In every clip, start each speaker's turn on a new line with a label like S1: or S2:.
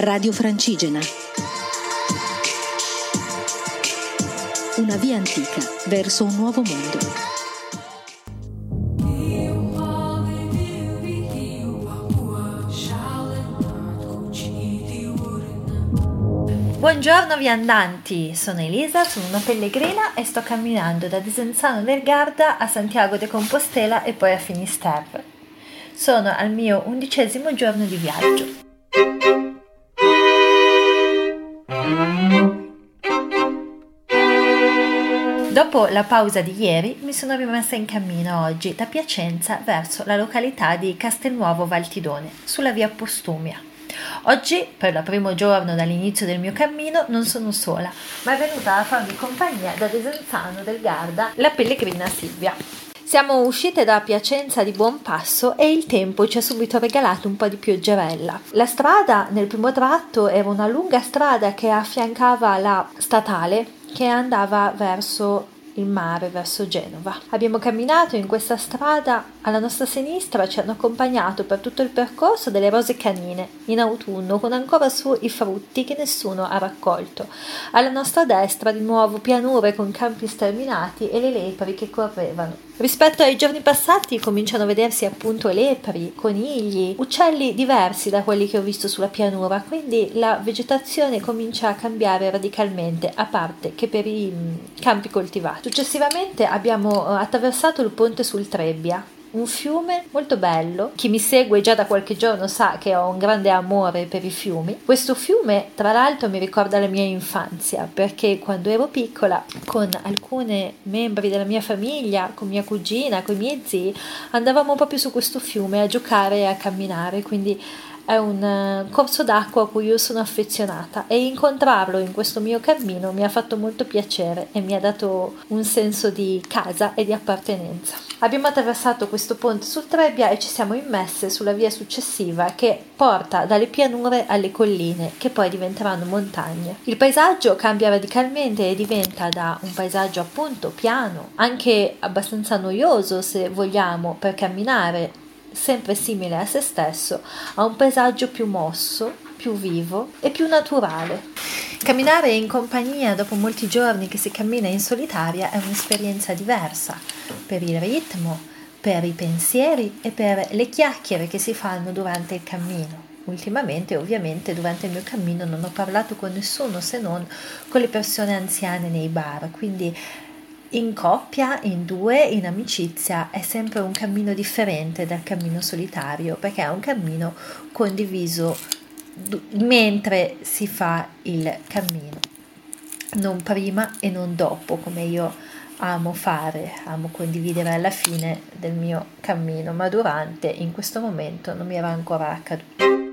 S1: Radio Francigena. Una via antica verso un nuovo mondo.
S2: Buongiorno viandanti, sono Elisa, sono una pellegrina e sto camminando da Desenzano del Garda a Santiago de Compostela e poi a Finisterre. Sono al mio undicesimo giorno di viaggio. Dopo la pausa di ieri mi sono rimessa in cammino oggi da Piacenza verso la località di Castelnuovo Valtidone, sulla via Postumia. Oggi, per il primo giorno dall'inizio del mio cammino, non sono sola, ma è venuta a farmi compagnia da Desenzano del Garda la pellegrina Silvia. Siamo uscite da Piacenza di buon passo e il tempo ci ha subito regalato un po' di pioggerella. La strada nel primo tratto era una lunga strada che affiancava la statale che andava verso il mare verso Genova. Abbiamo camminato in questa strada, alla nostra sinistra ci hanno accompagnato per tutto il percorso delle rose canine in autunno con ancora su i frutti che nessuno ha raccolto. Alla nostra destra di nuovo pianure con campi sterminati e le lepri che correvano. Rispetto ai giorni passati cominciano a vedersi appunto lepri, conigli, uccelli diversi da quelli che ho visto sulla pianura, quindi la vegetazione comincia a cambiare radicalmente, a parte che per i mm, campi coltivati. Successivamente abbiamo eh, attraversato il ponte sul Trebbia, un fiume molto bello. Chi mi segue già da qualche giorno sa che ho un grande amore per i fiumi. Questo fiume, tra l'altro, mi ricorda la mia infanzia perché quando ero piccola, con alcuni membri della mia famiglia, con mia cugina, con i miei zii, andavamo proprio su questo fiume a giocare e a camminare. Quindi è un eh, corso d'acqua a cui io sono affezionata e incontrarlo in questo mio cammino mi ha fatto molto piacere e mi ha dato un senso di casa e di appartenenza. Abbiamo attraversato questo ponte sul Trebbia e ci siamo immesse sulla via successiva che porta dalle pianure alle colline che poi diventeranno montagne. Il paesaggio cambia radicalmente e diventa da un paesaggio appunto piano, anche abbastanza noioso se vogliamo per camminare sempre simile a se stesso, a un paesaggio più mosso, più vivo e più naturale. Camminare in compagnia dopo molti giorni che si cammina in solitaria è un'esperienza diversa per il ritmo, per i pensieri e per le chiacchiere che si fanno durante il cammino. Ultimamente, ovviamente, durante il mio cammino non ho parlato con nessuno se non con le persone anziane nei bar, quindi in coppia, in due, in amicizia è sempre un cammino differente dal cammino solitario perché è un cammino condiviso mentre si fa il cammino, non prima e non dopo come io amo fare, amo condividere alla fine del mio cammino, ma durante in questo momento non mi era ancora accaduto.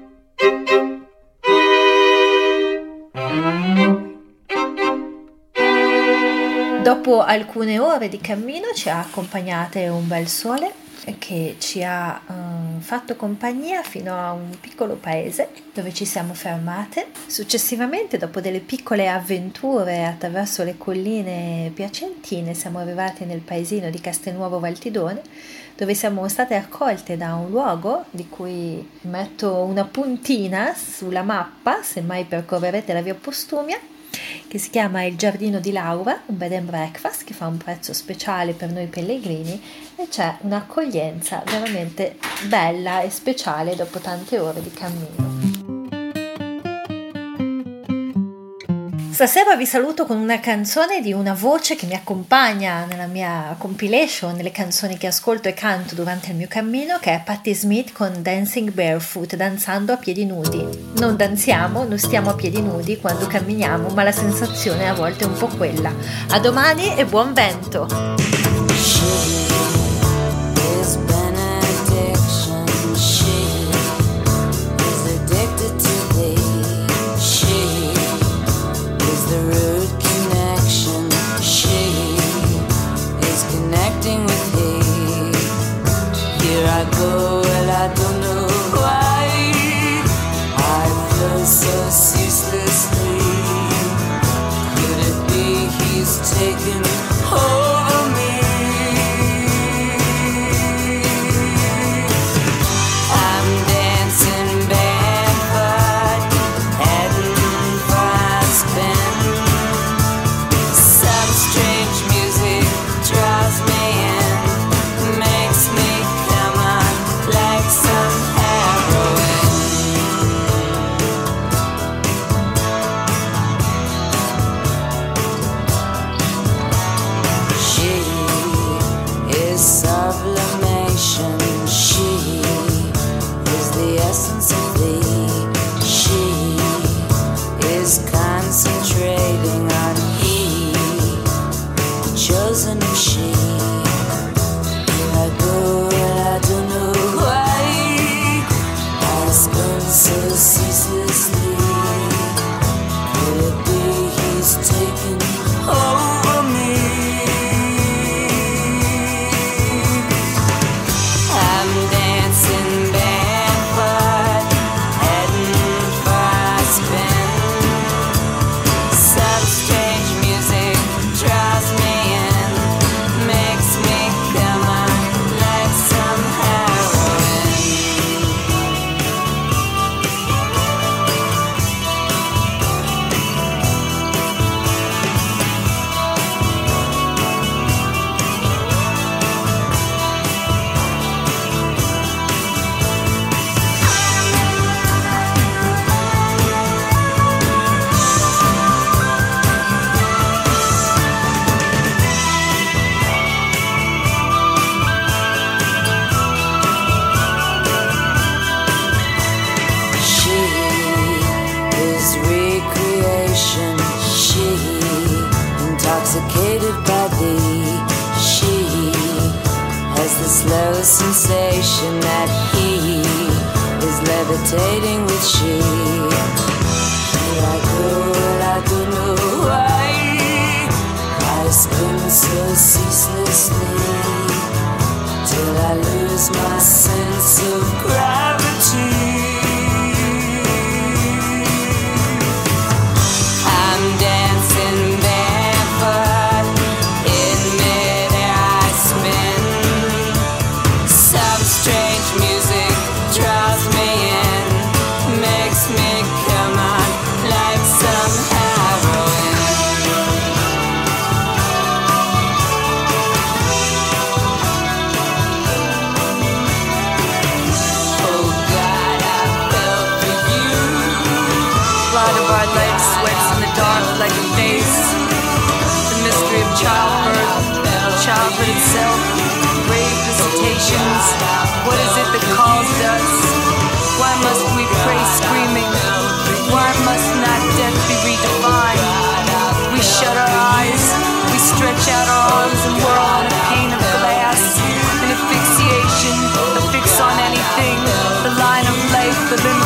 S2: Dopo alcune ore di cammino ci ha accompagnate un bel sole che ci ha um, fatto compagnia fino a un piccolo paese dove ci siamo fermate. Successivamente, dopo delle piccole avventure attraverso le colline piacentine, siamo arrivati nel paesino di Castelnuovo Valtidone, dove siamo state accolte da un luogo di cui metto una puntina sulla mappa, se mai percorrerete la via Postumia che si chiama Il Giardino di Laura, un bed and breakfast che fa un prezzo speciale per noi pellegrini e c'è un'accoglienza veramente bella e speciale dopo tante ore di cammino. Stasera vi saluto con una canzone di una voce che mi accompagna nella mia compilation, nelle canzoni che ascolto e canto durante il mio cammino, che è Patti Smith con Dancing Barefoot, danzando a piedi nudi. Non danziamo, non stiamo a piedi nudi quando camminiamo, ma la sensazione a volte è un po' quella. A domani e buon vento!
S3: concentrating on he, the chosen machine. I go, don't know why. So ceaselessly. Could it be he's taking? slow sensation that he is levitating with she. I spin so ceaselessly till I lose my sense of gravity.
S4: like a face. The mystery of childbirth, childhood itself, grave visitations. What is it that calls us? Why must we pray screaming? Why must not death be redefined? We shut our eyes, we stretch out our arms, and we're on a pane of glass. An asphyxiation, a fix on anything, the line of life, the limit.